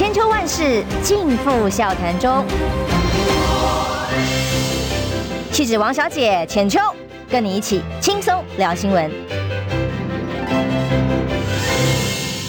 千秋万世尽付笑谈中。气质王小姐浅秋，跟你一起轻松聊新闻。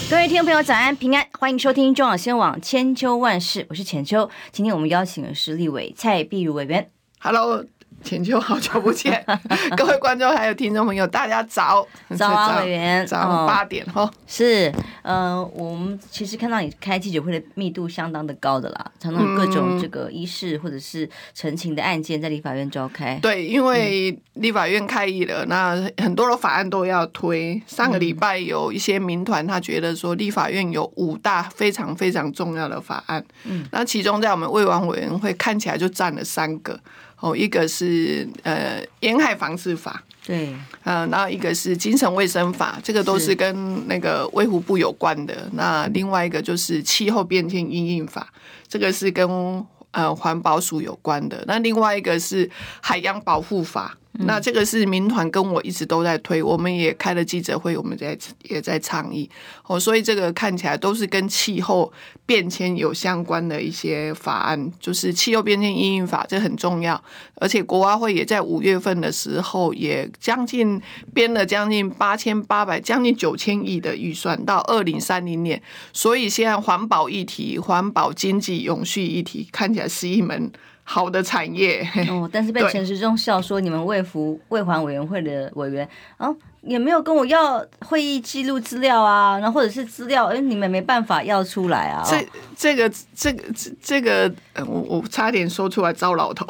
各位听众朋友，早安平安，欢迎收听中广新闻网千秋万世，我是浅秋。今天我们邀请的是立委蔡壁如委员。Hello。浅秋好久不见，各位观众还有听众朋友，大家早，早安，委员，早上八点哈、哦，是，呃，我们其实看到你开记者会的密度相当的高的啦，常常有各种这个仪式或者是陈情的案件在立法院召开。对，因为立法院开议了，那很多的法案都要推。上个礼拜有一些民团，他觉得说立法院有五大非常非常重要的法案，嗯，那其中在我们卫环委员会看起来就占了三个。哦，一个是呃沿海防治法，对，嗯、呃，然后一个是精神卫生法，这个都是跟那个卫福部有关的。那另外一个就是气候变迁应应法，这个是跟呃环保署有关的。那另外一个是海洋保护法。那这个是民团跟我一直都在推，我们也开了记者会，我们在也在倡议哦，所以这个看起来都是跟气候变迁有相关的一些法案，就是气候变迁应应法，这很重要。而且国发会也在五月份的时候，也将近编了将近八千八百，将近九千亿的预算到二零三零年，所以现在环保议题、环保经济永续议题看起来是一门。好的产业。哦，但是被陈时中笑说，你们卫福卫环委员会的委员啊，也没有跟我要会议记录资料啊，然后或者是资料，哎，你们没办法要出来啊。这这个这个这个，我我差点说出来糟老头，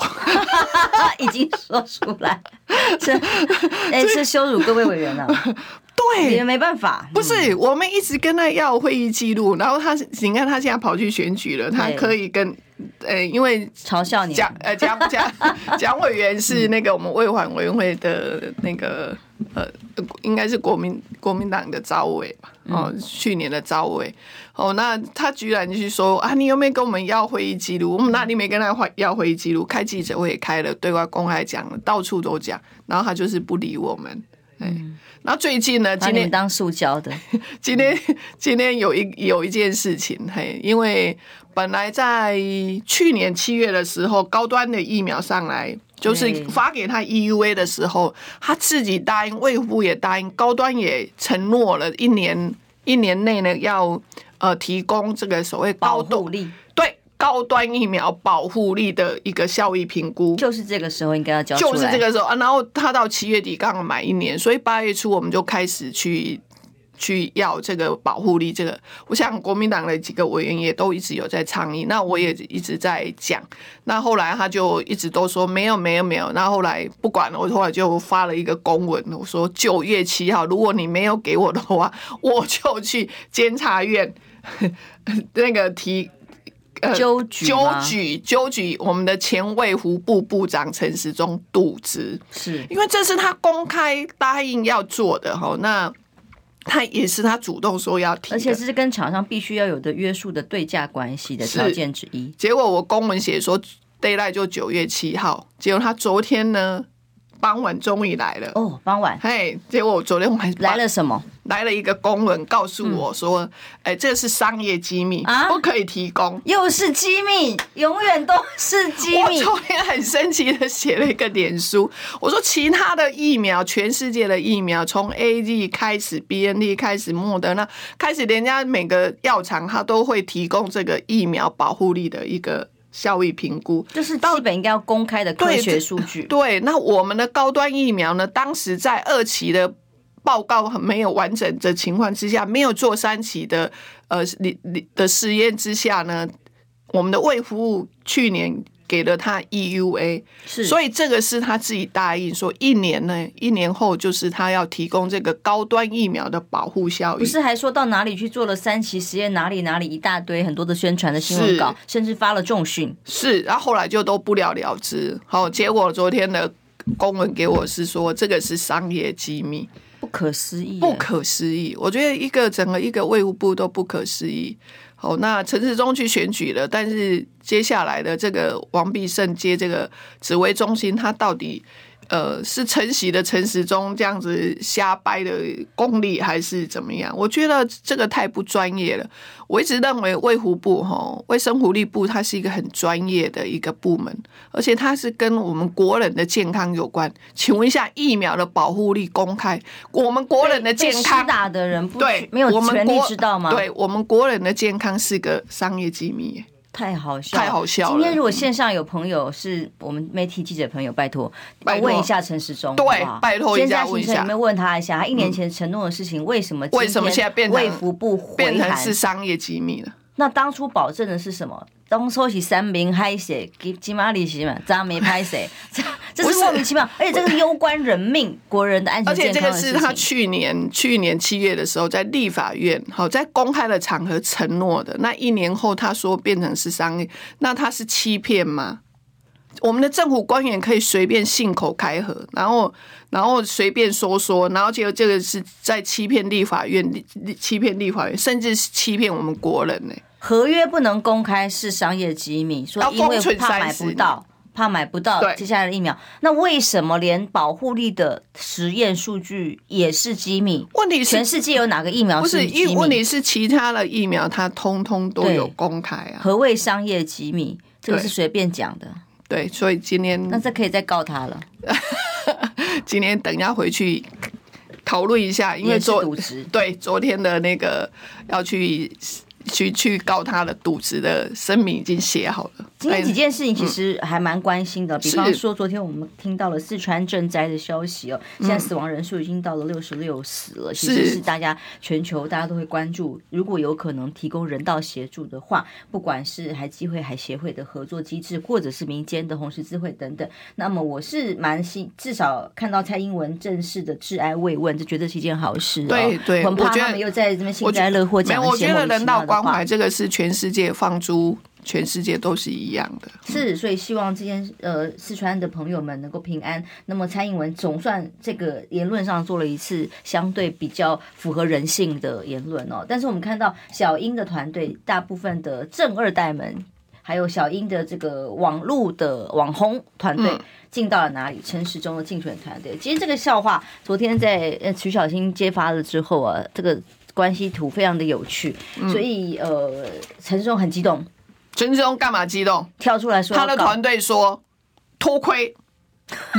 已经说出来，是哎是羞辱各位委员了。对，也没办法，不是我们一直跟他要会议记录，然后他你看他现在跑去选举了，他可以跟。呃，因为嘲笑你，蒋呃蒋蒋蒋委员是那个我们卫环委员会的那个呃，应该是国民国民党的召委吧？哦，去年的召委哦，那他居然就是说啊，你有没有跟我们要会议记录？我们哪里没跟他要会议记录？开记者会也开了，对外公开讲了，到处都讲，然后他就是不理我们。哎，然后最近呢，今天当塑胶的，今天今天有一有一件事情，嘿，因为。本来在去年七月的时候，高端的疫苗上来，就是发给他 EUA 的时候，他自己答应，卫福部也答应，高端也承诺了一年一年内呢要呃提供这个所谓高度力。对高端疫苗保护力的一个效益评估，就是这个时候应该要交，就是这个时候啊，然后他到七月底刚好满一年，所以八月初我们就开始去。去要这个保护力，这个我想国民党的几个委员也都一直有在倡议，那我也一直在讲，那后来他就一直都说没有没有没有，那后，后来不管了，我后来就发了一个公文，我说九月七号，如果你没有给我的话，我就去监察院那个提呃纠举 纠举纠举我们的前卫福部部长陈时中渎职，是。因为这是他公开答应要做的哈，那。他也是他主动说要提，而且是跟厂商必须要有的约束的对价关系的条件之一。结果我公文写说 d a y l i g h t 就九月七号，结果他昨天呢？傍晚终于来了哦，傍晚，嘿，结果我昨天晚来了什么？来了一个公文，告诉我说，哎、嗯，这是商业机密啊，不可以提供，又是机密，永远都是机密。我昨天很生气的写了一个脸书，我说其他的疫苗，全世界的疫苗，从 AZ 开始，B N D 开始，莫德纳开始，人家每个药厂它都会提供这个疫苗保护力的一个。效益评估就是基本应该要公开的科学数据。对，那我们的高端疫苗呢？当时在二期的报告很没有完整的情况之下，没有做三期的呃你你的实验之下呢，我们的卫服务去年。给了他 EUA，是，所以这个是他自己答应说，一年呢，一年后就是他要提供这个高端疫苗的保护效益。不是还说到哪里去做了三期实验，哪里哪里一大堆很多的宣传的新闻稿，甚至发了重讯。是，然后后来就都不了了之。好，结果昨天的公文给我是说，这个是商业机密，不可思议，不可思议。我觉得一个整个一个卫务部都不可思议。哦，那陈时中去选举了，但是接下来的这个王必胜接这个指挥中心，他到底呃，是晨曦的陈时中这样子瞎掰的功力，还是怎么样？我觉得这个太不专业了。我一直认为卫福部哈，卫生福利部它是一个很专业的一个部门，而且它是跟我们国人的健康有关。请问一下，疫苗的保护力公开，我们国人的健康打的人不对没有权利知道吗？对我们国人的健康是个商业机密。太好笑，太好笑了！今天如果线上有朋友是我们媒体记者朋友，拜托，拜托。问一下陈时中，对，拜托一下问一下，有没有问他一下，他一年前承诺的事情，为什么为什么现在变成卫福部变成是商业机密了？那当初保证的是什么？当初是三名嗨谁给金马利息嘛，咱没拍谁？这是莫名其妙，而且这个攸关人命、国人的安全健康。而且这个是他去年去年七月的时候在立法院好在公开的场合承诺的。那一年后他说变成是商业，那他是欺骗吗？我们的政府官员可以随便信口开河，然后然后随便说说，然后结果这个是在欺骗立法院，欺骗立法院，甚至是欺骗我们国人呢？合约不能公开是商业机密，说因为怕买不到。怕买不到接下来的疫苗，那为什么连保护力的实验数据也是机密？问题是全世界有哪个疫苗是机密？不是，问题是其他的疫苗它通通都有公开啊。何谓商业机密？这个是随便讲的。对，所以今天那这可以再告他了。今天等一下回去讨论一下，因为昨 对昨天的那个要去。去去告他的渎职的声明已经写好了。今天几件事情其实还蛮关心的，比方说昨天我们听到了四川赈灾的消息哦，现在死亡人数已经到了六十六死了。其实是大家全球大家都会关注，如果有可能提供人道协助的话，不管是海基会、海协会的合作机制，或者是民间的红十字会等等，那么我是蛮希至少看到蔡英文正式的致哀慰问，就觉得是一件好事。对对，很怕他们又在这边幸灾乐祸讲一些莫名。关怀这个是全世界放诸全世界都是一样的，是，所以希望这件呃四川的朋友们能够平安。那么蔡英文总算这个言论上做了一次相对比较符合人性的言论哦。但是我们看到小英的团队，大部分的正二代们，还有小英的这个网络的网红团队进到了哪里？陈时中的竞选团队，其实这个笑话昨天在呃徐小新揭发了之后啊，这个。关系图非常的有趣，所以呃，陈时中很激动。陈志忠干嘛激动？跳出来说，他的团队说偷窥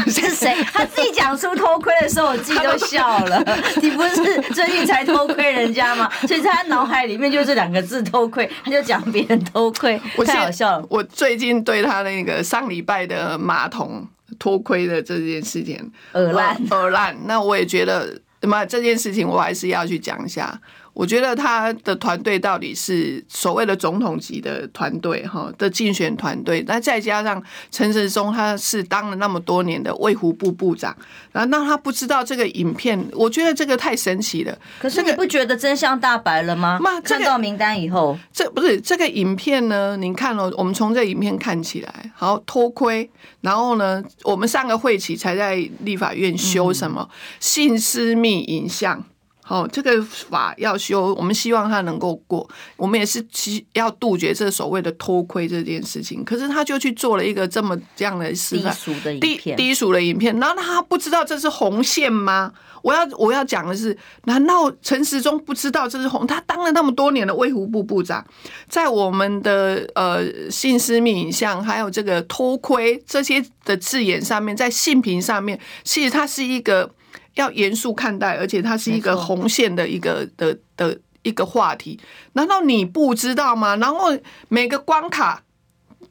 是 谁？他自己讲出偷窥的时候，我自己都笑了。你不是最近才偷窥人家吗？所以在他脑海里面就这两个字“偷窥”，他就讲别人偷窥，太好笑了。我最近对他那个上礼拜的马桶偷窥的这件事情耳烂耳烂，那我也觉得。那么这件事情我还是要去讲一下。我觉得他的团队到底是所谓的总统级的团队哈的竞选团队，那再加上陈时中他是当了那么多年的卫福部部长，然后那他不知道这个影片，我觉得这个太神奇了。可是你不觉得真相大白了吗？那看到名单以后，这不是这个影片呢？您看了，我们从这影片看起来，好偷窥，然后呢，我们上个会期才在立法院修什么性私密影像。好，这个法要修，我们希望他能够过。我们也是希要杜绝这所谓的偷窥这件事情。可是他就去做了一个这么这样的示范，低俗的影片，低俗的影片。然后他不知道这是红线吗？我要我要讲的是，难道陈时中不知道这是红？他当了那么多年的卫福部部长，在我们的呃性私密影像还有这个偷窥这些的字眼上面，在性平上面，其实他是一个。要严肃看待，而且它是一个红线的一个的的一个话题，难道你不知道吗？然后每个关卡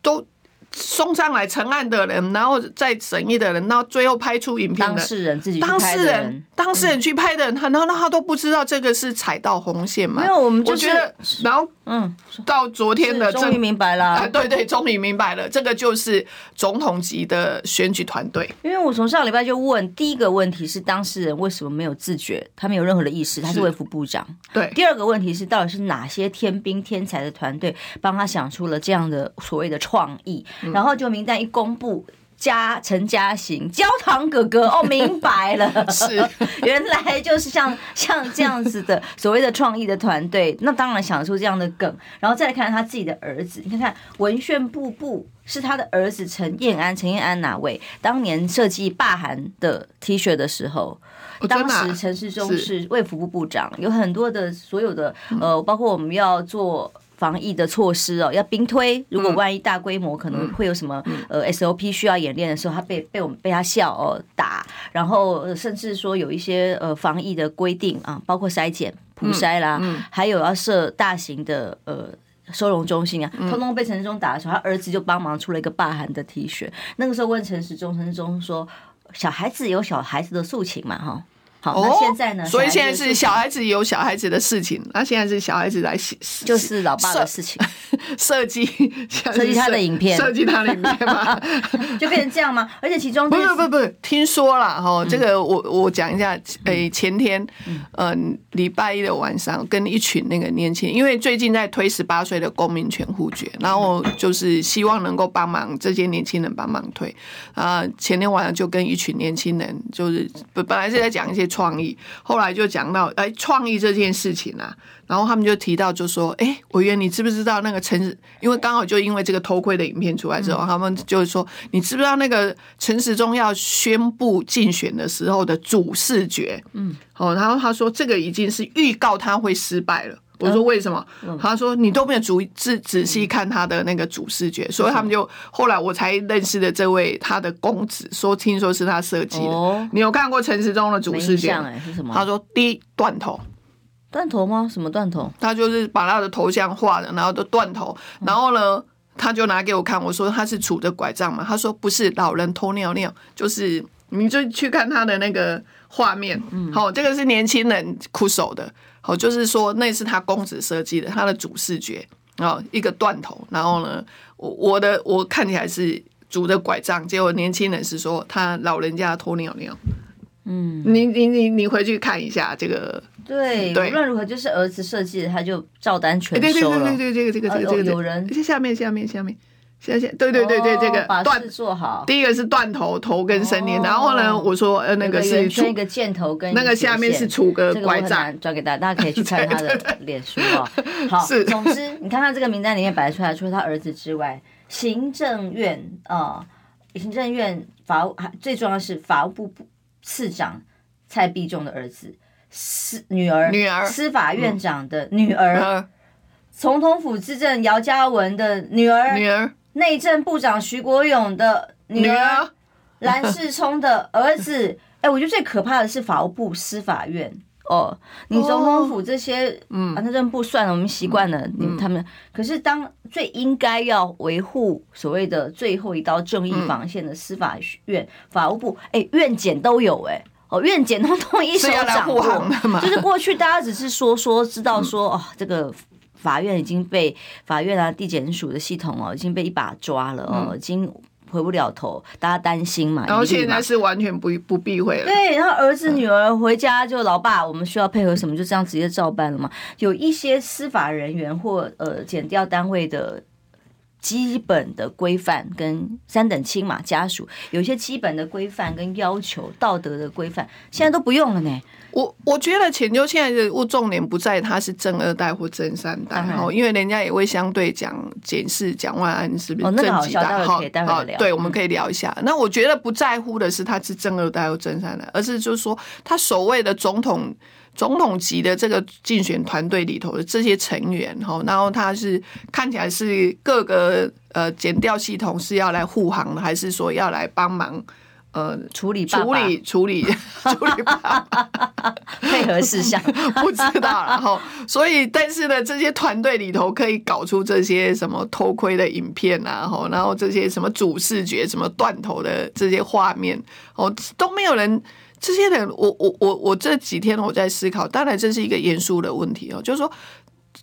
都。送上来成案的人，然后再审议的人，然后最后拍出影片的当事人自己当事人当事人去拍的人，他然后他都不知道这个是踩到红线吗？没有，我们就是我觉得，然后嗯，到昨天的终于明白了，啊，对对，终于明白了，这个就是总统级的选举团队。因为我从上个礼拜就问，第一个问题是当事人为什么没有自觉，他没有任何的意识，他是卫副部长。对，第二个问题是到底是哪些天兵天才的团队帮他想出了这样的所谓的创意？然后就名单一公布，嘉陈嘉行焦糖哥哥哦，明白了，是原来就是像像这样子的所谓的创意的团队，那当然想出这样的梗，然后再来看他自己的儿子，你看看文宣部部是他的儿子陈彦安，陈彦安哪位？当年设计霸韩的 T 恤的时候。当时陈世忠是卫福部部长，有很多的所有的呃，包括我们要做防疫的措施哦，要兵推。如果万一大规模可能会有什么呃 SOP 需要演练的时候，他被被我们被他笑哦打，然后甚至说有一些呃防疫的规定啊，包括筛检普筛啦，还有要设大型的呃收容中心啊，通通被陈时中打的时候，他儿子就帮忙出了一个霸韩的 T 恤。那个时候问陈时中，陈时中说：“小孩子有小孩子的诉请嘛，哈。”好，那现在呢？所以现在是小孩子有小孩子的事情，那现在是小孩子来写，就是老爸的事情，设计设计他的影片，设计他的影片嘛，就变成这样吗？而且其中不是不是不是，听说了哈，这个我我讲一下，诶，前天嗯礼拜一的晚上，跟一群那个年轻人，因为最近在推十八岁的公民权互决，然后就是希望能够帮忙这些年轻人帮忙推啊。前天晚上就跟一群年轻人，就是本本来是在讲一些。创意，后来就讲到哎，创意这件事情啊，然后他们就提到，就说，哎，委员，你知不知道那个陈时？因为刚好就因为这个偷窥的影片出来之后，嗯、他们就是说，你知不知道那个陈时中要宣布竞选的时候的主视觉？嗯，哦，然后他说这个已经是预告他会失败了。我说为什么？他说你都没有注仔仔细看他的那个主视觉，所以他们就后来我才认识的这位他的公子，说听说是他设计的。你有看过陈时中的主视觉？是什么？他说第一断头，断头吗？什么断头？他就是把他的头像画的，然后都断头，然后呢，他就拿给我看，我说他是拄着拐杖嘛？他说不是，老人偷尿尿，就是你就去看他的那个画面。好，这个是年轻人哭手的。好，就是说那是他公子设计的，他的主视觉，然后一个断头，然后呢，我我的我看起来是拄着拐杖，结果年轻人是说他老人家偷尿尿。嗯，你你你你回去看一下这个。对，无论如何就是儿子设计的，他就照单全收了。对对对对，这个这个这个这个有人下面下面下面。现在对对对对，这个把事做好。第一个是断头，头跟身连，然后呢，我说呃那个是出一个箭头跟那个下面是杵个拐杖，转给大家，大家可以去看他的脸书哦。好，总之你看他这个名单里面摆出来，除了他儿子之外，行政院啊，行政院法务还最重要的是法务部次长蔡必忠的儿子，司女儿女儿。司法院长的女儿，总统府资政姚嘉文的女儿女儿。内政部长徐国勇的女儿 蓝世聪的儿子，哎、欸，我觉得最可怕的是法务部、司法院哦。你总统府这些，嗯，内政部算了，我们习惯了。你们他们，可是当最应该要维护所谓的最后一道正义防线的司法院、法务部，哎、欸，院检都有哎、欸，哦，院检通通一手掌握，就是过去大家只是说说知道说哦，这个。法院已经被法院啊，地检署的系统哦，已经被一把抓了哦，已经回不了头，大家担心嘛。然后现在是完全不不避讳了。对，然后儿子女儿回家就老爸，我们需要配合什么，就这样直接照办了嘛。有一些司法人员或呃检调单位的基本的规范跟三等亲嘛家属，有一些基本的规范跟要求，道德的规范，现在都不用了呢。我我觉得浅秋现在的物重点不在他是正二代或正三代，哦，因为人家也会相对讲检视蒋万安是不是正几代，好，好，对，我们可以聊一下。那我觉得不在乎的是他是正二代或正三代，而是就是说他所谓的总统总统级的这个竞选团队里头的这些成员，哈，然后他是看起来是各个呃减调系统是要来护航的，还是说要来帮忙？呃，处理爸爸处理处理 处理爸爸 配合事项 不知道，然后所以但是呢，这些团队里头可以搞出这些什么偷窥的影片啊，然后然后这些什么主视觉、什么断头的这些画面，哦，都没有人。这些人，我我我我这几天我在思考，当然这是一个严肃的问题哦，就是说。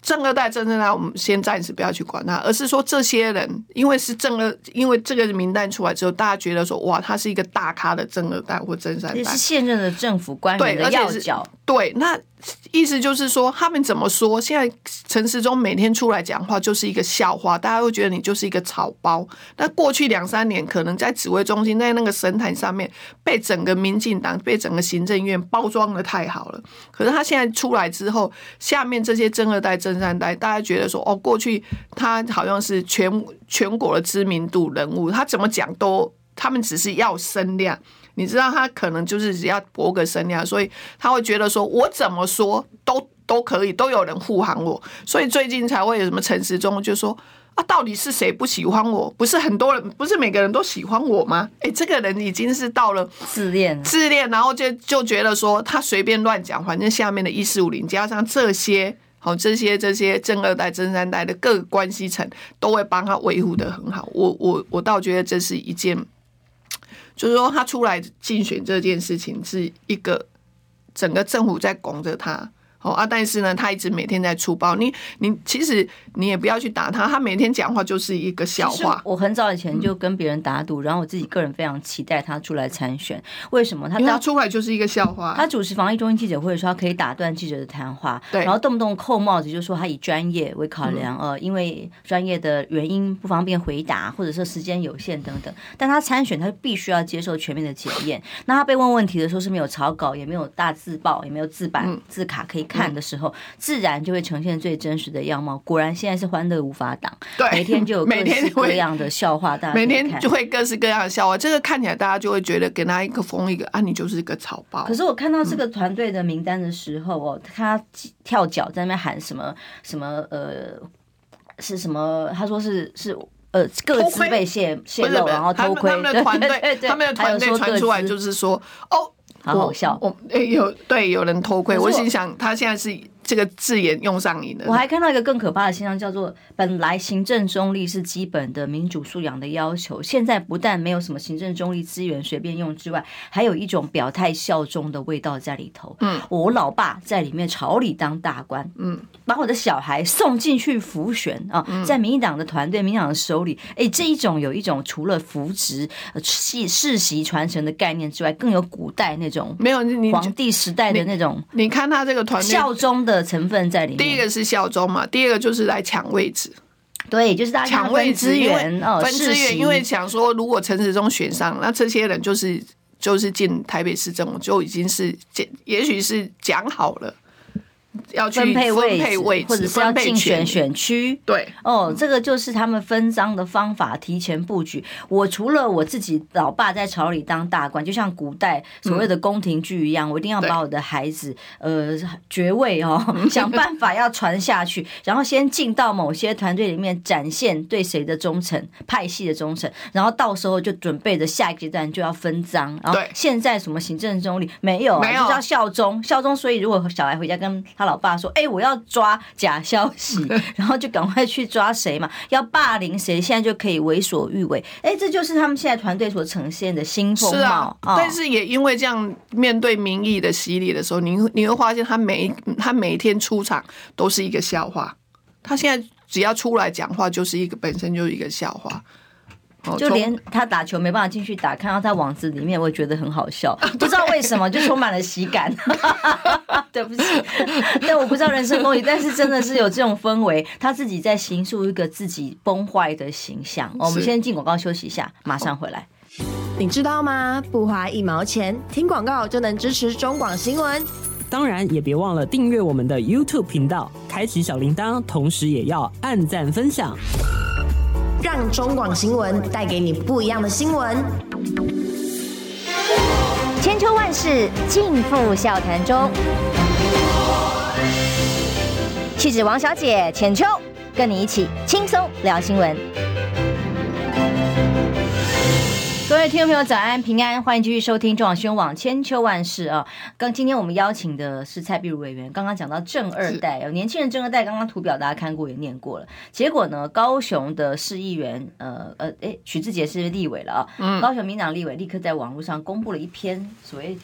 正二代、正三代，我们先暂时不要去管他，而是说这些人，因为是正二，因为这个名单出来之后，大家觉得说，哇，他是一个大咖的正二代或正三代，也是现任的政府官员的要角。对，那意思就是说，他们怎么说？现在陈时中每天出来讲话就是一个笑话，大家会觉得你就是一个草包。那过去两三年，可能在指挥中心，在那个神坛上面，被整个民进党、被整个行政院包装得太好了。可是他现在出来之后，下面这些正二代、正三代，大家觉得说，哦，过去他好像是全全国的知名度人物，他怎么讲都，他们只是要声量。你知道他可能就是只要博个声量，所以他会觉得说，我怎么说都都可以，都有人护航我，所以最近才会有什么陈时中就说啊，到底是谁不喜欢我？不是很多人，不是每个人都喜欢我吗？诶，这个人已经是到了自恋，自恋，然后就就觉得说他随便乱讲，反正下面的一四五零加上这些好这些这些正二代、正三代的各个关系层都会帮他维护的很好。我我我倒觉得这是一件。就是说，他出来竞选这件事情是一个整个政府在拱着他。哦啊，但是呢，他一直每天在出包。你你其实你也不要去打他，他每天讲话就是一个笑话。我很早以前就跟别人打赌，然后我自己个人非常期待他出来参选。为什么？他他出来就是一个笑话。他主持防疫中心记者会的时候，他可以打断记者的谈话，对，然后动不动扣帽子，就说他以专业为考量，呃，因为专业的原因不方便回答，或者说时间有限等等。但他参选，他必须要接受全面的检验。那他被问问题的时候是没有草稿，也没有大字报，也没有字板字卡可以看的时候，自然就会呈现最真实的样貌。果然，现在是欢乐无法挡，对，每天就有 各式各样的笑话，大家每天就会各式各样的笑话。这个看起来大家就会觉得给他一个封一个啊，你就是一个草包。可是我看到这个团队的名单的时候，哦，他跳脚在那边喊什么什么呃，是什么？他说是是呃，各自被泄泄露，然后偷窥。他们的团队，他们的团队传出来就是说，哦。好好笑！我诶、欸，有对有人偷窥，我心想他现在是。这个字眼用上瘾了。我还看到一个更可怕的现象，叫做本来行政中立是基本的民主素养的要求，现在不但没有什么行政中立资源随便用之外，还有一种表态效忠的味道在里头。嗯，我老爸在里面朝里当大官，嗯，把我的小孩送进去浮选啊，在民进党的团队、民进党的手里，哎，这一种有一种除了扶植、世世袭传承的概念之外，更有古代那种没有皇帝时代的那种。你看他这个团队效忠的。成分在里面。第一个是效忠嘛，第二个就是来抢位置，对，就是大家抢位资源哦，分资源，因为想说，如果陈时中选上，那这些人就是就是进台北市政府，就已经是也许是讲好了。要去分配位置，或者是要竞选选区。对，哦，这个就是他们分赃的方法，提前布局。我除了我自己老爸在朝里当大官，就像古代所谓的宫廷剧一样，我一定要把我的孩子呃爵位哦，想办法要传下去，然后先进到某些团队里面展现对谁的忠诚、派系的忠诚，然后到时候就准备着下一个阶段就要分赃。然后现在什么行政中立没有，没有，就是要效忠，效忠。所以如果小孩回家跟他老爸说：“哎、欸，我要抓假消息，然后就赶快去抓谁嘛？要霸凌谁，现在就可以为所欲为。哎、欸，这就是他们现在团队所呈现的新风貌。是啊，哦、但是也因为这样，面对民意的洗礼的时候，你你会发现他每他每一天出场都是一个笑话。他现在只要出来讲话，就是一个本身就是一个笑话。”就连他打球没办法进去打，看到在网子里面，我也觉得很好笑，不知道为什么就充满了喜感。对不起，但我不知道人生公理，但是真的是有这种氛围，他自己在形塑一个自己崩坏的形象。我们先进广告休息一下，马上回来。你知道吗？不花一毛钱，听广告就能支持中广新闻。当然也别忘了订阅我们的 YouTube 频道，开启小铃铛，同时也要按赞分享。让中广新闻带给你不一样的新闻。千秋万世尽付笑谈中。气质王小姐浅秋，跟你一起轻松聊新闻。各位听众朋友，早安平安，欢迎继续收听中广新闻网千秋万事啊！刚今天我们邀请的是蔡碧如委员，刚刚讲到正二代，有年轻人正二代，刚刚图表大家看过也念过了。结果呢，高雄的市议员，呃呃，哎，许志杰是立委了啊，嗯，高雄民党立委立刻在网络上公布了一篇所谓。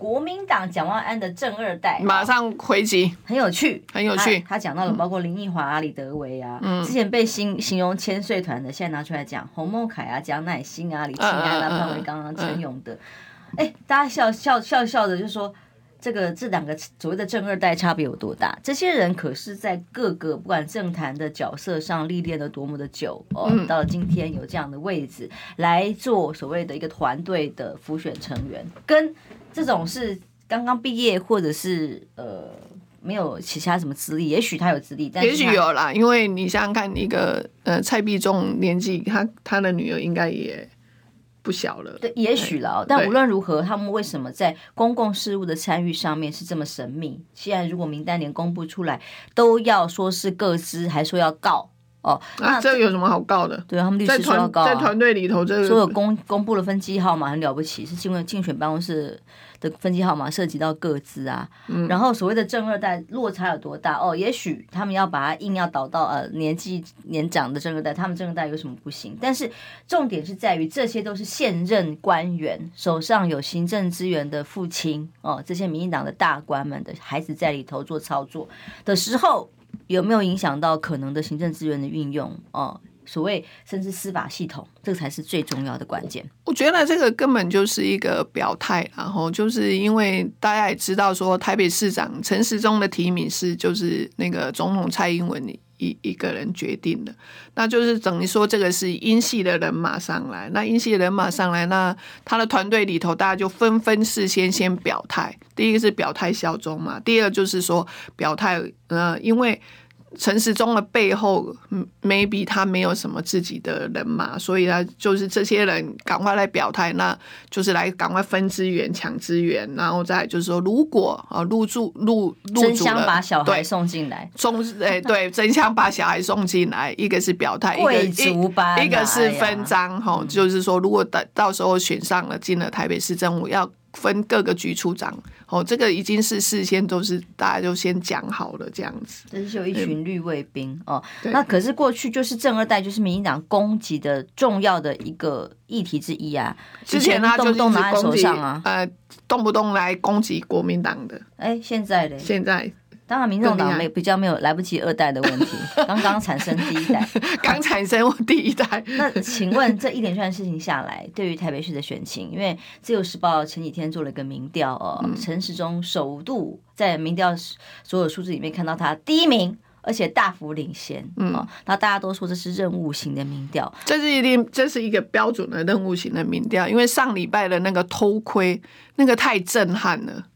国民党蒋万安的正二代马上回击，很有趣，很有趣。他讲到了包括林奕华啊、李德维啊，之前被形形容千岁团的，现在拿出来讲洪孟凯啊、蒋乃馨啊、李庆安啊、潘维刚啊、陈勇的。哎，大家笑笑笑笑的就说，这个这两个所谓的正二代差别有多大？这些人可是在各个不管政坛的角色上历练了多么的久哦，嗯、到了今天有这样的位置来做所谓的一个团队的辅选成员，跟这种是刚刚毕业或者是呃没有其他什么资历，也许他有资历，但也许有啦，因为你想想看，一个呃蔡必忠年纪，他他的女儿应该也。不小了，对，也许了。但无论如何，他们为什么在公共事务的参与上面是这么神秘？现在如果名单连公布出来，都要说是个资，还说要告哦，那这有什么好告的？对，他们律师说要告、啊，在团队里头，这个所有公公布了分机号码很了不起，是因为竞选办公室。的分机号码涉及到各自啊，嗯、然后所谓的正二代落差有多大？哦，也许他们要把它硬要导到呃年纪年长的正二代，他们正二代有什么不行？但是重点是在于这些都是现任官员手上有行政资源的父亲哦，这些民进党的大官们的孩子在里头做操作的时候，有没有影响到可能的行政资源的运用哦？所谓甚至司法系统，这个才是最重要的关键。我觉得这个根本就是一个表态，然后就是因为大家也知道说，台北市长陈时中的提名是就是那个总统蔡英文一一个人决定的，那就是等于说这个是英系的人马上来，那英系的人马上来，那他的团队里头大家就纷纷事先先表态，第一个是表态效忠嘛，第二就是说表态，呃，因为。陈时中的背后，maybe 他没有什么自己的人马，所以他就是这些人赶快来表态，那就是来赶快分资源、抢资源，然后再就是说，如果啊入住入入主了，把小孩送进来，送哎对，争相把小孩送进来，一个是表态，贵族班，一个是分赃哈，就是说，如果到到时候选上了，进了台北市政府要。分各个局处长，哦，这个已经是事先都是大家就先讲好了这样子。这是有一群绿卫兵哦，那可是过去就是正二代，就是民进党攻击的重要的一个议题之一啊。之前他就动拿在手上啊，呃，动不动来攻击国民党的。哎，现在嘞？现在。当然，民众党没比较没有来不及二代的问题，刚刚产生第一代，刚产生第一代。那请问这一连串事情下来，对于台北市的选情，因为自由时报前几天做了一个民调哦，陈时中首度在民调所有数字里面看到他第一名，而且大幅领先。嗯，那大家都说这是任务型的民调，这是一定这是一个标准的任务型的民调，因为上礼拜的那个偷窥，那个太震撼了。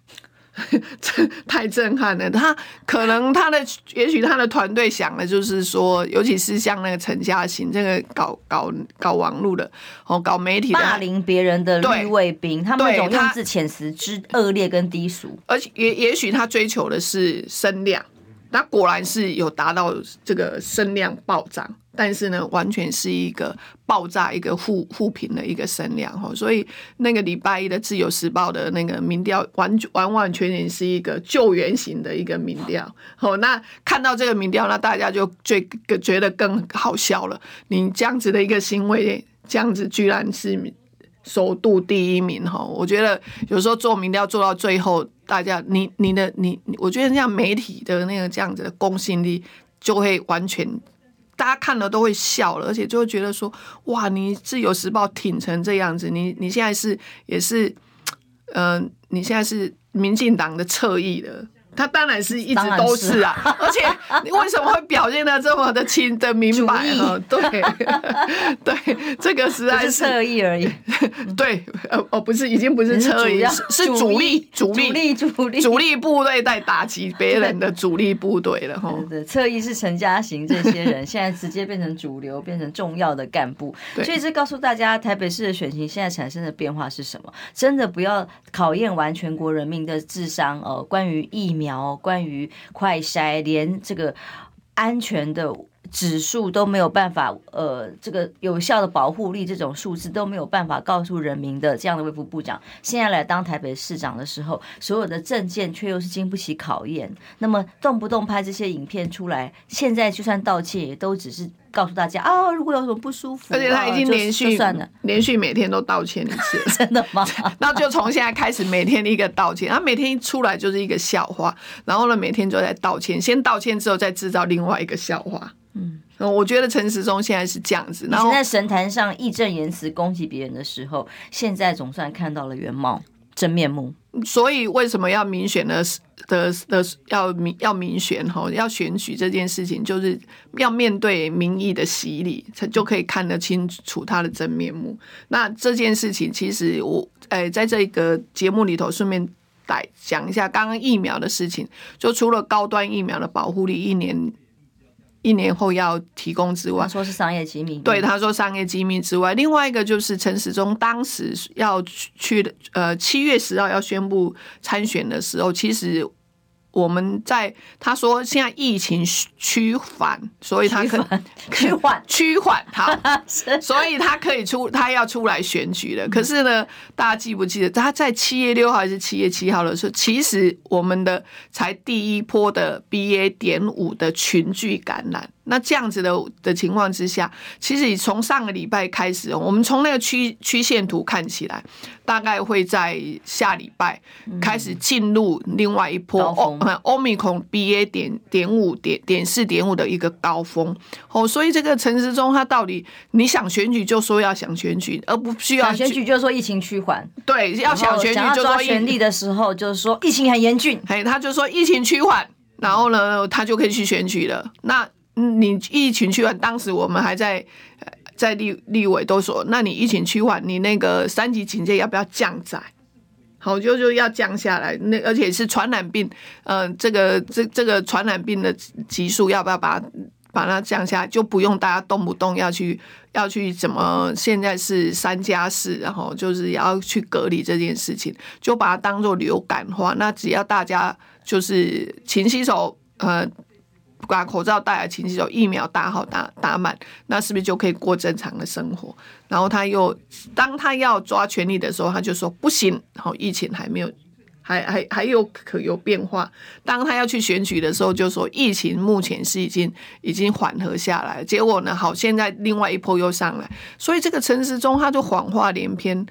这太震撼了！他可能他的，也许他的团队想的就是说，尤其是像那个陈嘉欣这个搞搞搞网络的哦，搞媒体的霸凌别人的绿卫兵，他们那种用字遣词之恶劣跟低俗，而且也也许他追求的是声量。那果然是有达到这个声量暴涨，但是呢，完全是一个爆炸、一个负负评的一个声量哈。所以那个礼拜一的《自由时报》的那个民调，完全完完全全是一个救援型的一个民调。哦，那看到这个民调，那大家就最觉得更好笑了。你这样子的一个行为，这样子居然是。首度第一名哈，我觉得有时候做民调做到最后，大家你你的你，我觉得像媒体的那个这样子的公信力就会完全，大家看了都会笑了，而且就会觉得说，哇，你自由时报挺成这样子，你你现在是也是，嗯、呃，你现在是民进党的侧翼了。他当然是一直都是啊，是而且你为什么会表现的这么的清的明白呢？对，对，这个实在是侧翼而已。对，呃，哦，不是，已经不是侧翼，是主力，主力，主力，主力部队在打击别人的主力部队了哈。对，侧翼是陈嘉行这些人，现在直接变成主流，变成重要的干部。所以这告诉大家，台北市的选情现在产生的变化是什么？真的不要考验完全国人民的智商哦。关于疫苗。苗关于快筛，连这个安全的指数都没有办法，呃，这个有效的保护力这种数字都没有办法告诉人民的这样的卫福部长，现在来当台北市长的时候，所有的政见却又是经不起考验，那么动不动拍这些影片出来，现在就算道歉也都只是。告诉大家啊，如果有什么不舒服，而且他已经连续算了，连续每天都道歉一次，真的吗？那就从现在开始，每天一个道歉，他每天一出来就是一个笑话，然后呢，每天就在道歉，先道歉之后再制造另外一个笑话。嗯，我觉得陈时中现在是这样子，然后在神坛上义正言辞攻击别人的时候，现在总算看到了原貌、真面目。所以为什么要民选呢？的的要民要民选哈，要选举这件事情，就是要面对民意的洗礼，才就可以看得清楚他的真面目。那这件事情，其实我诶，在这个节目里头，顺便来讲一下刚刚疫苗的事情。就除了高端疫苗的保护力，一年。一年后要提供之外，他说是商业机密。对，他说商业机密之外，另外一个就是陈时中当时要去的，呃，七月十号要宣布参选的时候，其实。我们在他说现在疫情趋缓，所以他可趋缓 趋缓好，所以他可以出他要出来选举了。可是呢，大家记不记得他在七月六号还是七月七号的时候，其实我们的才第一波的 BA. 点五的群聚感染。那这样子的的情况之下，其实你从上个礼拜开始，我们从那个曲曲线图看起来，大概会在下礼拜开始进入另外一波欧欧米孔 BA 点点五点点四点五的一个高峰。哦，所以这个陈时中他到底你想选举就说要想选举，而不需要选举就说疫情趋缓。对，要想选举就说权力的时候就是说疫情很严峻，嘿，他就说疫情趋缓，然后呢，他就可以去选举了。那你疫情趋缓，当时我们还在在立立委都说，那你疫情趋缓，你那个三级警戒要不要降载？好，就就要降下来。那而且是传染病，呃，这个这这个传染病的级数要不要把它把它降下来？就不用大家动不动要去要去怎么？现在是三加四，然后就是要去隔离这件事情，就把它当做流感化。那只要大家就是勤洗手，呃。把口罩戴了，勤洗手，疫苗打好打打满，那是不是就可以过正常的生活？然后他又当他要抓权力的时候，他就说不行。然后疫情还没有，还还还有可有变化。当他要去选举的时候，就说疫情目前是已经已经缓和下来。结果呢，好，现在另外一波又上来，所以这个陈时中他就谎话连篇。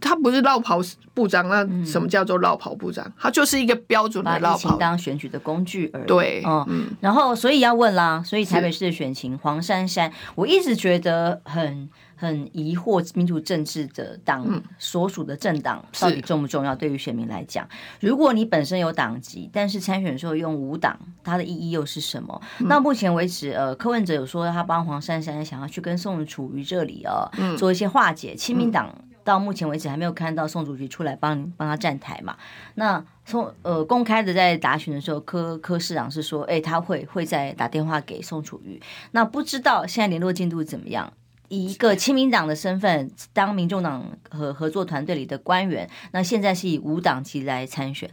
他不是落跑部长，那什么叫做落跑部长？嗯、他就是一个标准的绕跑。当选举的工具而已。对，嗯，嗯然后所以要问啦，所以台北市的选情，黄珊珊，我一直觉得很很疑惑，民主政治的党所属的政党到底重不重要？对于选民来讲，如果你本身有党籍，但是参选的时候用无党，它的意义又是什么？嗯、那目前为止，呃，柯文哲有说他帮黄珊珊想要去跟宋楚瑜这里啊、呃，做一些化解，亲民党。到目前为止还没有看到宋主席出来帮帮他站台嘛？那宋呃公开的在答询的时候，柯柯市长是说，哎、他会会再打电话给宋楚瑜。那不知道现在联络进度怎么样？以一个亲民党的身份当民众党和合作团队里的官员，那现在是以无党籍来参选。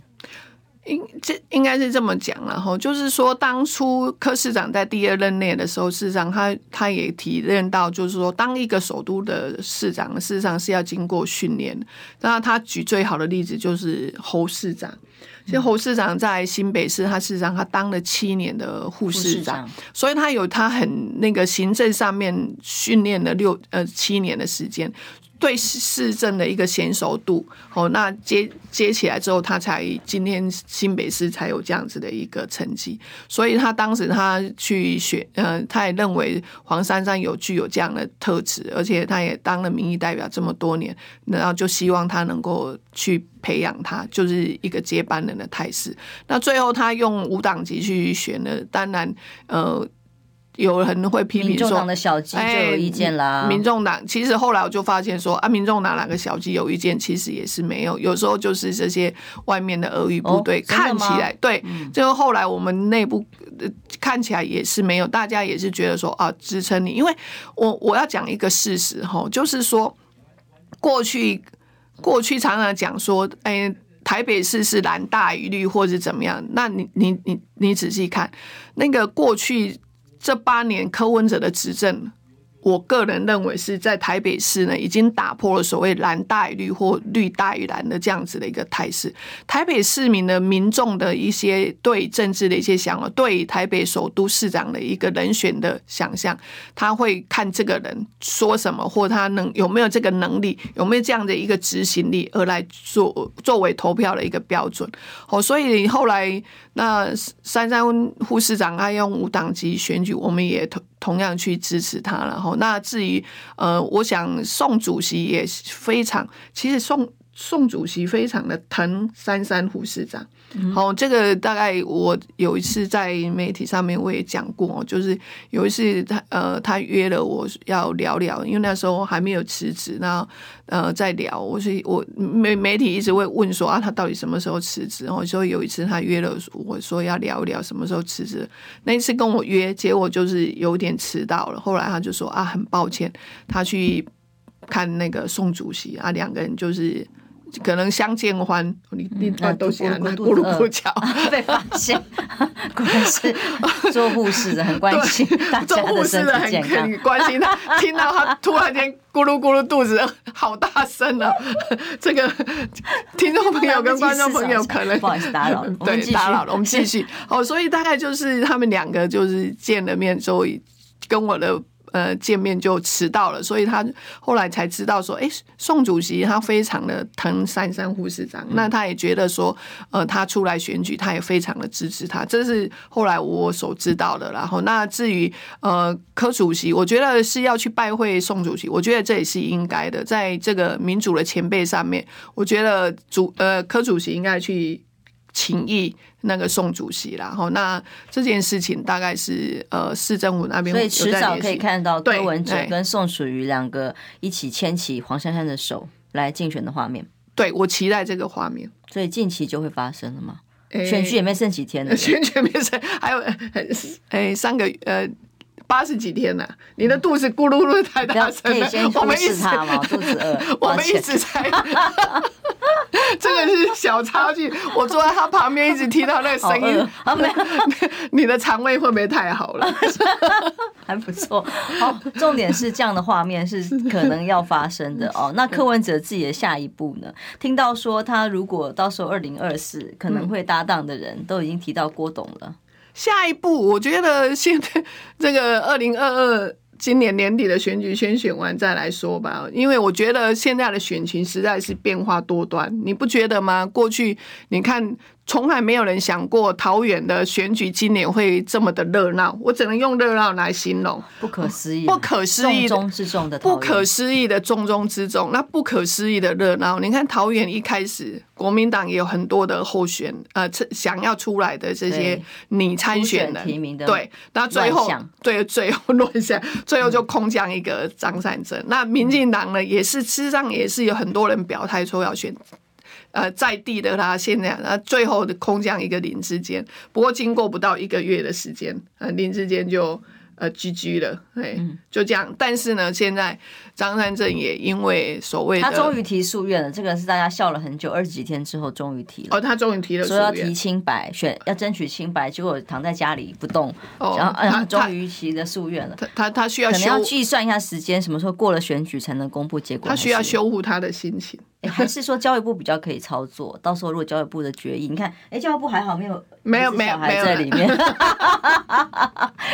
应这应该是这么讲了哈，就是说当初柯市长在第二任内的时候，事实上他他也体认到，就是说当一个首都的市长，事实上是要经过训练。那他举最好的例子就是侯市长，其实侯市长在新北市，他事实上他当了七年的副市长，所以他有他很那个行政上面训练了六呃七年的时间。对市政的一个娴熟度，哦，那接接起来之后，他才今天新北市才有这样子的一个成绩。所以他当时他去选，呃，他也认为黄珊珊有具有这样的特质，而且他也当了民意代表这么多年，然后就希望他能够去培养他，就是一个接班人的态势。那最后他用无党籍去选了，当然，呃。有人会批评说，民众党的小鸡就有意见啦。哎、民众党其实后来我就发现说啊，民众党哪个小鸡有意见，其实也是没有。有时候就是这些外面的俄语部队、哦、看起来对，就后来我们内部看起来也是没有，大家也是觉得说啊，支撑你。因为我我要讲一个事实哈，就是说过去过去常常讲说，哎，台北市是蓝大于绿，或者怎么样？那你你你你仔细看那个过去。这八年柯文哲的执政，我个人认为是在台北市呢，已经打破了所谓蓝大于绿或绿大于蓝的这样子的一个态势。台北市民的民众的一些对政治的一些想法，对台北首都市长的一个人选的想象，他会看这个人说什么，或他能有没有这个能力，有没有这样的一个执行力，而来做作为投票的一个标准。哦，所以后来。那珊珊副市长他用无党籍选举，我们也投同样去支持他。然后，那至于呃，我想宋主席也非常，其实宋宋主席非常的疼珊珊护士长。好，这个大概我有一次在媒体上面我也讲过，就是有一次他呃他约了我要聊聊，因为那时候还没有辞职，那呃在聊，我是我媒媒体一直会问说啊他到底什么时候辞职？然后就有一次他约了我说要聊聊什么时候辞职，那一次跟我约，结果就是有点迟到了，后来他就说啊很抱歉，他去看那个宋主席啊，两个人就是。可能相见欢，你你都是咕噜咕噜叫，被发现，果然是做护士的很关心 大家的身体健康，很关心他。听到他突然间咕噜咕噜肚子好大声了，这个听众朋友跟观众朋友可能不好意思打扰，对，打扰了，我们继续。哦，所以大概就是他们两个就是见了面之后，跟我的。呃，见面就迟到了，所以他后来才知道说，哎，宋主席他非常的疼珊珊护士长，那他也觉得说，呃，他出来选举，他也非常的支持他，这是后来我所知道的。然后，那至于呃柯主席，我觉得是要去拜会宋主席，我觉得这也是应该的，在这个民主的前辈上面，我觉得主呃柯主席应该去。请益那个宋主席啦，然后那这件事情大概是呃市政府那边，所以迟早可以看到柯文哲跟宋楚瑜两个一起牵起黄珊珊的手来竞选的画面。对，我期待这个画面，所以近期就会发生了吗？欸、选举也没剩几天了，选举没剩，还有哎三个呃。八十几天了，啊，你的肚子咕噜噜太大声了。我们一直肚子饿，我们一直在。这个是小插曲，我坐在他旁边，一直听到那个声音。啊，没有，你的肠胃会不会太好了？还不错。好，重点是这样的画面是可能要发生的哦。那柯文哲自己的下一步呢？听到说他如果到时候二零二四可能会搭档的人都已经提到郭董了。下一步，我觉得现在这个二零二二今年年底的选举先选完再来说吧，因为我觉得现在的选情实在是变化多端，你不觉得吗？过去你看。从来没有人想过桃园的选举今年会这么的热闹，我只能用热闹来形容，不可思议，不可思议，重中之重的，不可思议的重中之重，那不可思议的热闹。你看桃园一开始，国民党也有很多的候选，呃，想要出来的这些拟参选人提名的，对，那最后对最后落下，最后就空降一个张善政。嗯、那民进党呢，也是事实上也是有很多人表态说要选。呃，在地的他现在，那最后的空降一个林志坚，不过经过不到一个月的时间，呃，林志坚就。呃，GG 了，对，就这样。但是呢，现在张善政也因为所谓的，他终于提诉愿了，这个是大家笑了很久，二十几天之后终于提了。哦，他终于提了，说要提清白，选要争取清白，结果躺在家里不动。哦，然后他终于提了诉愿了。他他他需要可能要计算一下时间，什么时候过了选举才能公布结果？他需要修复他的心情。哎，还是说教育部比较可以操作？到时候如果教育部的决议，你看，哎，教育部还好没有没有没有还在里面，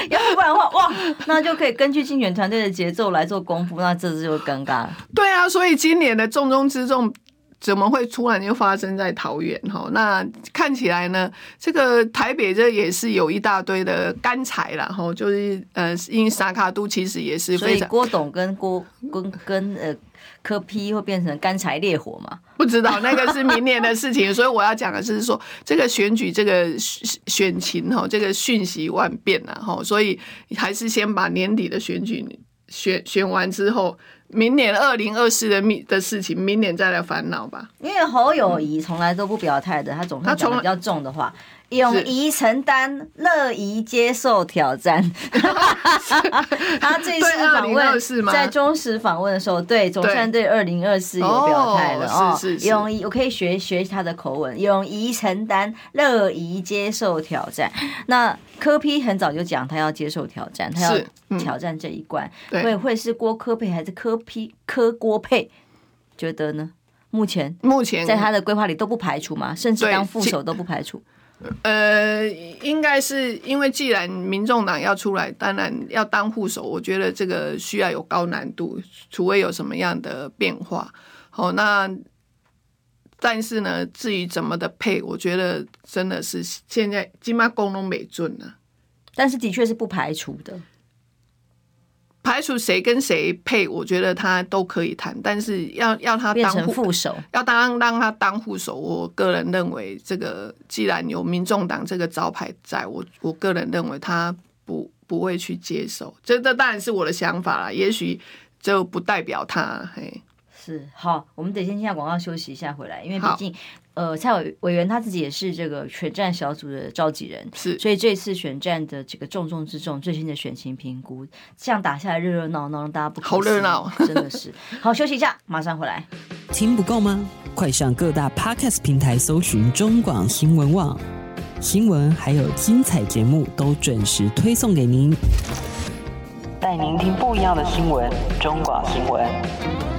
要不然的话。哇，那就可以根据竞选团队的节奏来做功夫，那这次就尴尬了。对啊，所以今年的重中之重怎么会突然就发生在桃园？哈，那看起来呢，这个台北这也是有一大堆的干柴了，哈，就是呃，因为沙卡都其实也是非常，所以郭董跟郭跟跟呃。科批会变成干柴烈火吗？不知道，那个是明年的事情。所以我要讲的是说，这个选举这个选情哈，这个瞬息万变呐哈，所以还是先把年底的选举选选完之后，明年二零二四的密的事情，明年再来烦恼吧。因为侯友谊从来都不表态的，他总是讲比较重的话。勇于承担，乐于接受挑战。他这次访问，在中时访问的时候，对总算对二零二四有表态了哦。勇于，我可以学学他的口吻，勇于承担，乐于接受挑战。那柯 P 很早就讲他要接受挑战，他要挑战这一关，会会是郭科配还是科批科郭配？觉得呢？目前目前在他的规划里都不排除吗？甚至当副手都不排除。呃，应该是因为既然民众党要出来，当然要当副手。我觉得这个需要有高难度，除非有什么样的变化。好，那但是呢，至于怎么的配，我觉得真的是现在金马功能没准了。但是的确是不排除的，排除谁跟谁配，我觉得他都可以谈，但是要要他当副手，要当让他当副手，我个人认为这个既然有民众党这个招牌在，我我个人认为他不不会去接受，这这当然是我的想法啦，也许就不代表他嘿。是好，我们得先下广告休息一下回来，因为毕竟。呃，蔡委委员他自己也是这个选战小组的召集人，是，所以这次选战的这个重中之重，最新的选情评估，这样打下来热热闹闹，让大家不好热闹，真的是。好，休息一下，马上回来。听不够吗？快上各大 Podcast 平台搜寻中广新闻网，新闻还有精彩节目都准时推送给您，带您听不一样的新闻，中广新闻。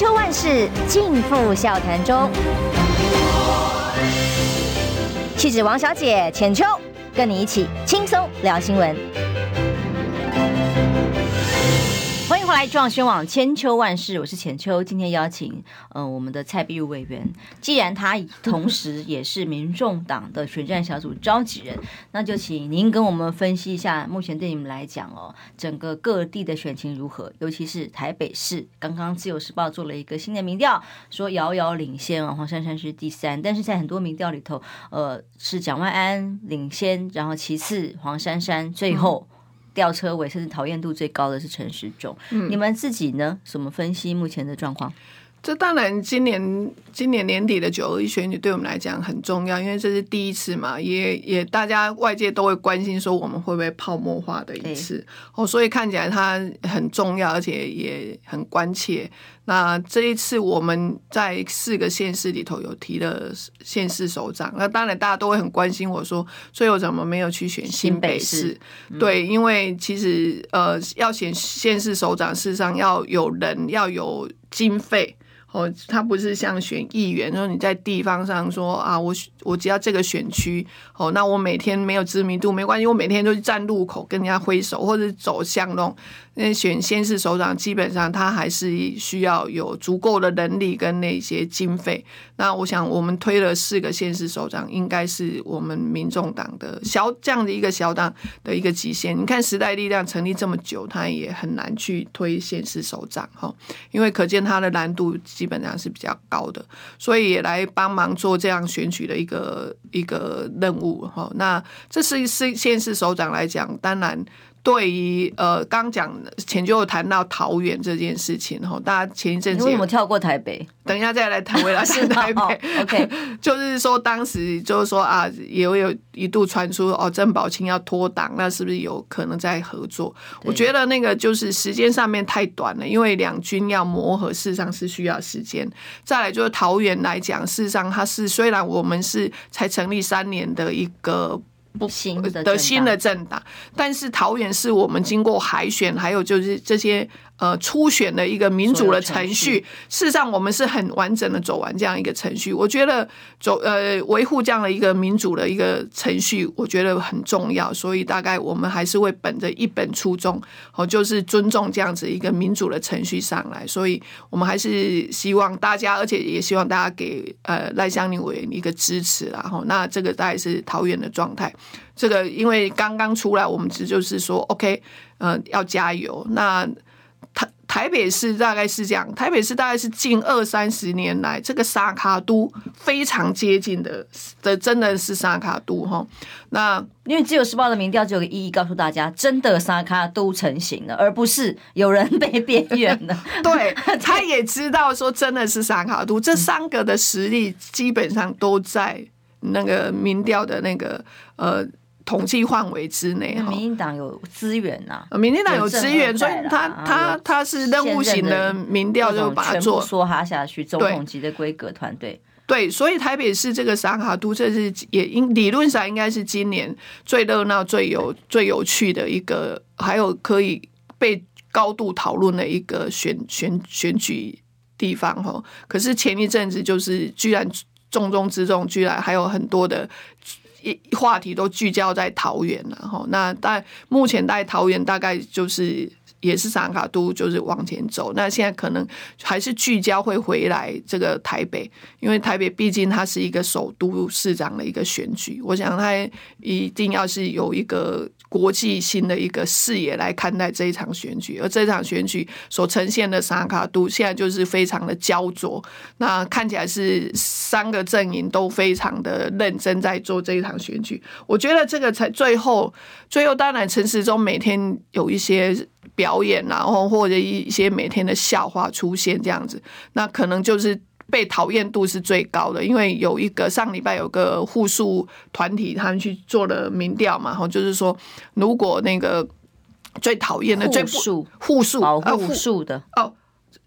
秋万事尽付笑谈中，气质王小姐浅秋，跟你一起轻松聊新闻。来壮宣网千秋万世，我是浅秋。今天邀请呃我们的蔡壁如委员，既然他同时也是民众党的选战小组召集人，那就请您跟我们分析一下，目前对你们来讲哦，整个各地的选情如何？尤其是台北市，刚刚自由时报做了一个新的民调，说遥遥领先啊，黄珊珊是第三，但是在很多民调里头，呃是蒋万安领先，然后其次黄珊珊，最后。吊车尾，甚至讨厌度最高的是陈时中。嗯，你们自己呢？怎么分析目前的状况？这当然，今年今年年底的九二一选举对我们来讲很重要，因为这是第一次嘛，也也大家外界都会关心说我们会不会泡沫化的一次哦，所以看起来它很重要，而且也很关切。那这一次我们在四个县市里头有提了县市首长，那当然大家都会很关心我说，最后怎么没有去选新北市？新北市嗯、对，因为其实呃要选县市首长，事实上要有人，要有经费。哦，他不是像选议员，说你在地方上说啊，我我只要这个选区，哦，那我每天没有知名度没关系，我每天都去站路口跟人家挥手，或者走向弄。那选先市首长，基本上他还是需要有足够的能力跟那些经费。那我想，我们推了四个县市首长，应该是我们民众党的小这样的一个小党的一个极限。你看时代力量成立这么久，他也很难去推县市首长哈，因为可见他的难度基本上是比较高的，所以也来帮忙做这样选举的一个一个任务哈。那这是是县市首长来讲，当然。对于呃，刚讲前就有谈到桃园这件事情哈，大家前一阵子为什么跳过台北？等一下再来谈回来是台北。OK，就是说当时就是说啊，也有一度传出哦，郑宝清要脱党，那是不是有可能在合作？我觉得那个就是时间上面太短了，因为两军要磨合，事实上是需要时间。再来就是桃园来讲，事实上它是虽然我们是才成立三年的一个。不新的的新的政党，但是桃园是我们经过海选，还有就是这些。呃，初选的一个民主的程序，事实上我们是很完整的走完这样一个程序。我觉得走呃维护这样的一个民主的一个程序，我觉得很重要。所以大概我们还是会本着一本初衷，哦，就是尊重这样子一个民主的程序上来。所以我们还是希望大家，而且也希望大家给呃赖香伶委员一个支持啦。哈，那这个大概是桃园的状态。这个因为刚刚出来，我们只就是说 OK，呃，要加油。那台台北市大概是这样，台北市大概是近二三十年来这个萨卡都非常接近的，的真的是萨卡都哈。那因为自由时报的民调只有个意义，告诉大家真的萨卡都成型了，而不是有人被边缘了。对，他也知道说真的是萨卡都，这三个的实力基本上都在那个民调的那个呃。统计范围之内哈，民进党有资源呐，民进党有资源，所以他他他是任务型的民调，就把它做梭哈下去，总统级的规格团队。对，所以台北市这个三哈都，这是也应理论上应该是今年最热闹、最有最有趣的一个，还有可以被高度讨论的一个选选选举地方哈。可是前一阵子就是居然重中之重，居然还有很多的。话题都聚焦在桃园了哈，那但目前在桃园大概就是也是三卡都就是往前走。那现在可能还是聚焦会回来这个台北，因为台北毕竟它是一个首都市长的一个选举，我想它一定要是有一个国际性的一个视野来看待这一场选举，而这场选举所呈现的三卡都现在就是非常的焦灼，那看起来是三个阵营都非常的认真在做这一场选举。我觉得这个才最后，最后当然陈时中每天有一些。表演，然后或者一些每天的笑话出现这样子，那可能就是被讨厌度是最高的。因为有一个上礼拜有个护树团体，他们去做了民调嘛，然后，就是说如果那个最讨厌的最护树护树保护树的哦，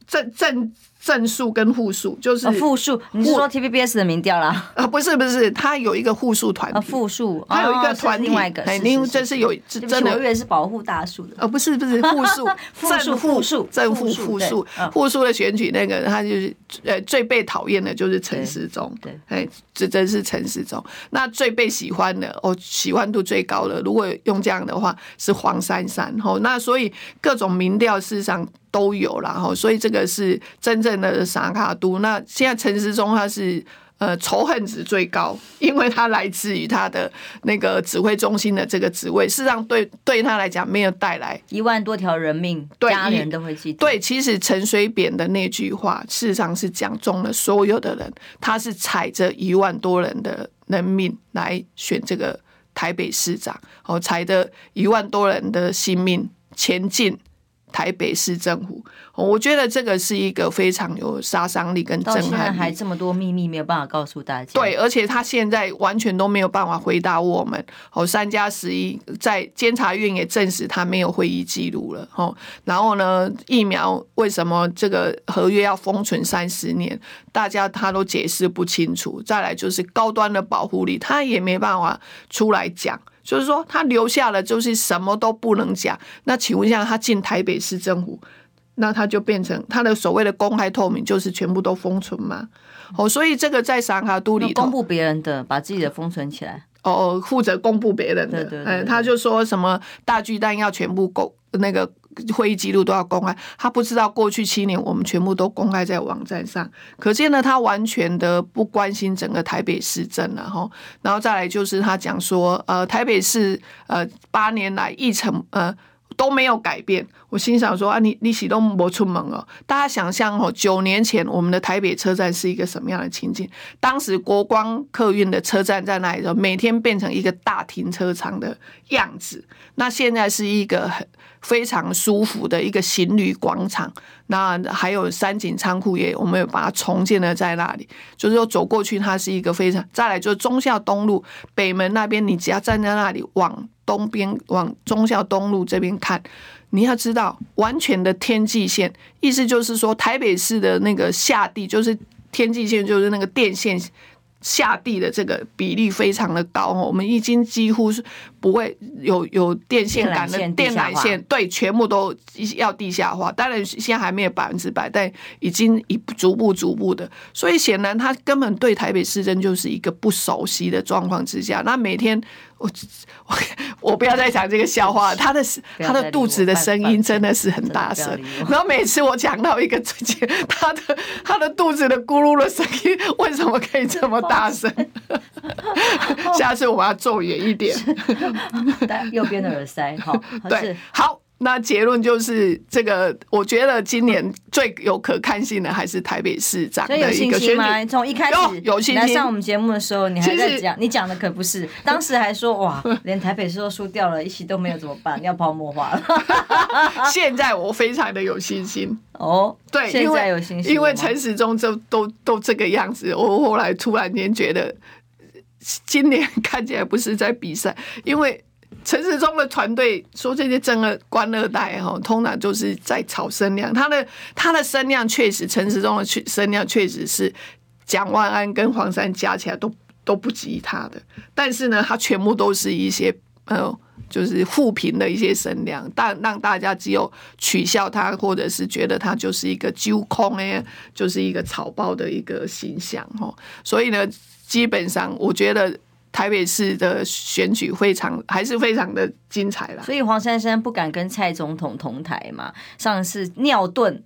正正。正数跟负数就是负数，你是说 TVBS 的民调啦？啊，不是不是，他有一个护数团体，负数，他有一个团体，另外一个，因为这是有真的，我以为是保护大树的，呃，不是不是负数，正数负数正负负数，负数的选举那个他就是呃最被讨厌的就是陈时中，对，哎，这真是陈时中。那最被喜欢的哦，喜欢度最高的，如果用这样的话是黄珊珊哦。那所以各种民调事实上。都有了哈，所以这个是真正的三脚督。那现在陈时中他是呃仇恨值最高，因为他来自于他的那个指挥中心的这个职位，事实上对对他来讲没有带来一万多条人命，家人都会记得。对，其实陈水扁的那句话，事实上是讲中了所有的人，他是踩着一万多人的人命来选这个台北市长，哦，踩着一万多人的性命前进。台北市政府，我觉得这个是一个非常有杀伤力跟震撼力。到现在还这么多秘密没有办法告诉大家。对，而且他现在完全都没有办法回答我们。哦，三加十一在监察院也证实他没有会议记录了。哦，然后呢，疫苗为什么这个合约要封存三十年？大家他都解释不清楚。再来就是高端的保护力，他也没办法出来讲。就是说，他留下了，就是什么都不能讲。那请问一下，他进台北市政府，那他就变成他的所谓的公开透明，就是全部都封存吗？哦，所以这个在三脚督里公布别人的，把自己的封存起来。哦，负责公布别人的，对对，对，嗯，他就说什么大巨蛋要全部公那个。会议记录都要公开，他不知道过去七年我们全部都公开在网站上，可见呢，他完全的不关心整个台北市政了哈。然后再来就是他讲说，呃，台北市呃八年来议程呃都没有改变。我心想说啊，你你启动没出门哦？大家想象哦，九年前我们的台北车站是一个什么样的情景？当时国光客运的车站在那里头，每天变成一个大停车场的样子。那现在是一个很。非常舒服的一个行旅广场，那还有三井仓库也，我们有把它重建了在那里。就是说走过去，它是一个非常。再来就是忠孝东路北门那边，你只要站在那里往东边往忠孝东路这边看，你要知道完全的天际线，意思就是说台北市的那个下地就是天际线，就是那个电线。下地的这个比例非常的高，我们已经几乎是不会有有电线杆的电缆线，对，全部都要地下化。当然现在还没有百分之百，但已经一逐步逐步的。所以显然他根本对台北市政就是一个不熟悉的状况之下，那每天。我 我我不要再讲这个笑话，他的他的肚子的声音真的是很大声，然后每次我讲到一个最近，他的他的肚子的咕噜的声音为什么可以这么大声？下次我们要坐远一点，戴右边的耳塞，好，对，好。那结论就是，这个我觉得今年最有可看性的还是台北市长的一个选举。从一开始有信心来上我们节目的时候，你还在讲，你讲的可不是，当时还说哇，连台北市都输掉了，一席都没有怎么办？要泡沫化了。现在我非常的有信心 哦，对，现在有信心，因为陈时中就都都这个样子，我后来突然间觉得，今年 看起来不是在比赛，因为。陈时中的团队说这些政二官二代哈，通常就是在炒声量。他的他的声量确实，陈时中的声量确实是蒋万安跟黄山加起来都都不及他的。但是呢，他全部都是一些呃，就是负评的一些声量，但让大家只有取笑他，或者是觉得他就是一个揪空哎，就是一个草包的一个形象哈。所以呢，基本上我觉得。台北市的选举非常还是非常的精彩啦。所以黄珊珊不敢跟蔡总统同台嘛，上次尿遁，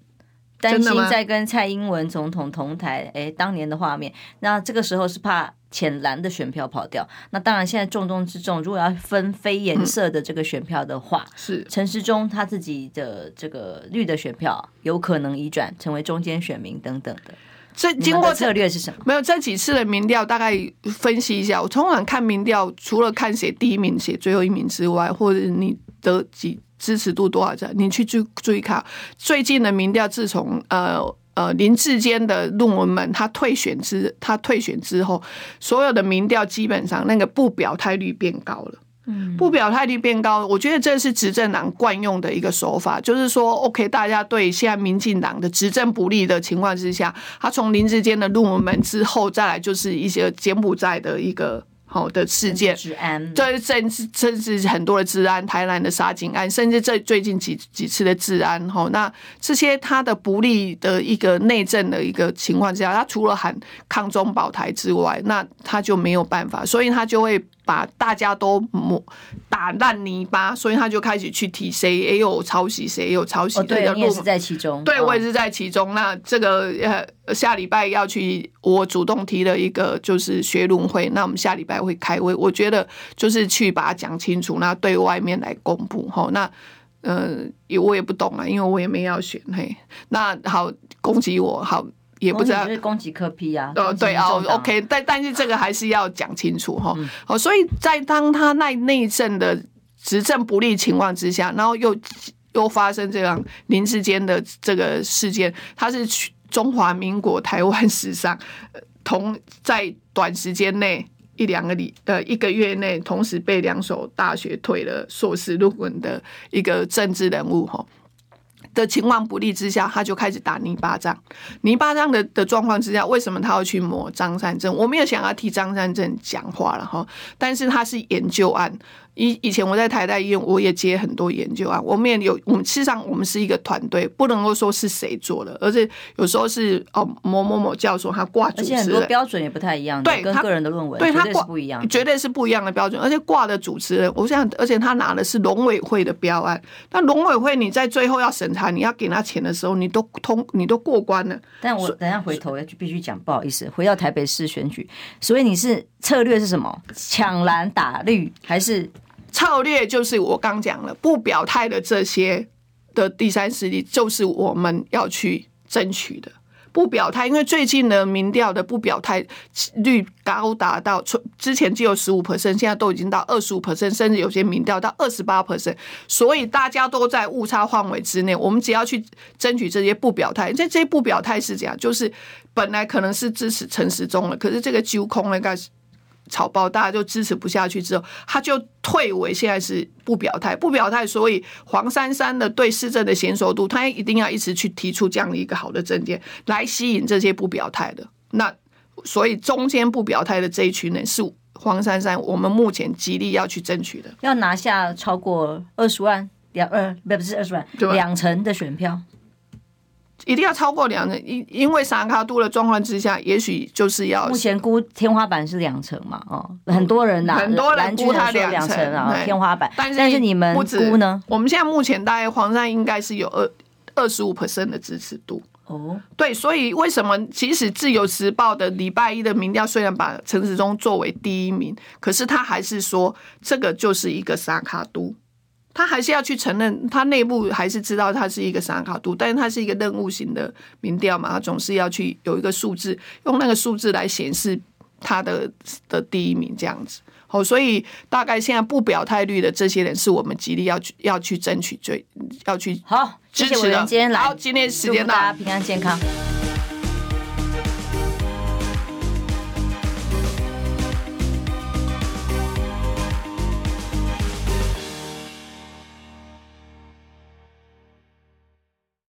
担心在跟蔡英文总统同台，哎，当年的画面，那这个时候是怕。浅蓝的选票跑掉，那当然现在重中之重，如果要分非颜色的这个选票的话，嗯、是陈时中他自己的这个绿的选票有可能移转成为中间选民等等的。这经过策略是什么？没有这几次的民调，大概分析一下。我通常看民调，除了看谁第一名、谁最后一名之外，或者你得几支持度多少这，你去注注意看最近的民调，自从呃。呃，林志坚的论文们，他退选之，他退选之后，所有的民调基本上那个不表态率变高了。嗯，不表态率变高，我觉得这是执政党惯用的一个手法，就是说，OK，大家对现在民进党的执政不利的情况之下，他从林志坚的论文门之后，再来就是一些柬埔寨的一个。好的事件，治安对，甚至甚至很多的治安，台南的杀警案，甚至这最近几几次的治安，哈，那这些他的不利的一个内政的一个情况之下，他除了喊抗中保台之外，那他就没有办法，所以他就会。把大家都抹打烂泥巴，所以他就开始去提谁也有抄袭，谁也有抄袭。哦，对，你也是在其中。对，我也是在其中。那这个呃，下礼拜要去，我主动提了一个就是学论会，那我们下礼拜会开会。我觉得就是去把它讲清楚，那对外面来公布。哈，那呃，我也不懂啊，因为我也没要选。嘿，那好，攻击我好。也不知道是攻击科批啊？哦，对哦，OK，但但是这个还是要讲清楚哈。哦，所以在当他那内政的执政不利情况之下，然后又又发生这样林志坚的这个事件，他是中华民国台湾史上同在短时间内一两个礼呃一个月内同时被两所大学退了硕士论文的一个政治人物哈。的情况不利之下，他就开始打泥巴仗。泥巴仗的的状况之下，为什么他要去抹张善政？我没有想要替张善政讲话了哈，但是他是研究案。以以前我在台大医院，我也接很多研究啊。我们也有，我们事实上我们是一个团队，不能够说是谁做的，而且有时候是哦某某某教授他挂主持人，而且很多标准也不太一样，对，跟个人的论文对他挂不一样，绝对是不一样的标准。而且挂的主持人，我想，而且他拿的是农委会的标案，那农委会你在最后要审查，你要给他钱的时候，你都通，你都过关了。但我等下回头要必须讲，不好意思，回到台北市选举，所以你是策略是什么？抢蓝打绿还是？策略就是我刚讲了，不表态的这些的第三势力，就是我们要去争取的。不表态，因为最近的民调的不表态率高达到，之前只有十五 percent，现在都已经到二十五 percent，甚至有些民调到二十八 percent，所以大家都在误差范围之内。我们只要去争取这些不表态，这这些不表态是这样，就是本来可能是支持陈时中了，可是这个揪空了，该是。草包大家就支持不下去之后，他就退为现在是不表态，不表态。所以黄珊珊的对市政的娴熟度，他一定要一直去提出这样的一个好的政见，来吸引这些不表态的。那所以中间不表态的这一群人是黄珊珊，我们目前极力要去争取的，要拿下超过二十万两二不不是二十万两成的选票。一定要超过两成，因因为三卡度的状况之下，也许就是要目前估天花板是两成嘛，哦，很多人呐，很多人估他两成啊，天花板。但是但是你们估呢？我们现在目前大概黄山应该是有二二十五 percent 的支持度哦。对，所以为什么即使自由时报的礼拜一的民调虽然把陈时中作为第一名，可是他还是说这个就是一个三脚督。他还是要去承认，他内部还是知道他是一个三脚督，但是他是一个任务型的民调嘛，他总是要去有一个数字，用那个数字来显示他的的第一名这样子。好，所以大概现在不表态率的这些人，是我们极力要去要去争取、最要去好支持的。今天来，好，今天时间到，大家平安健康。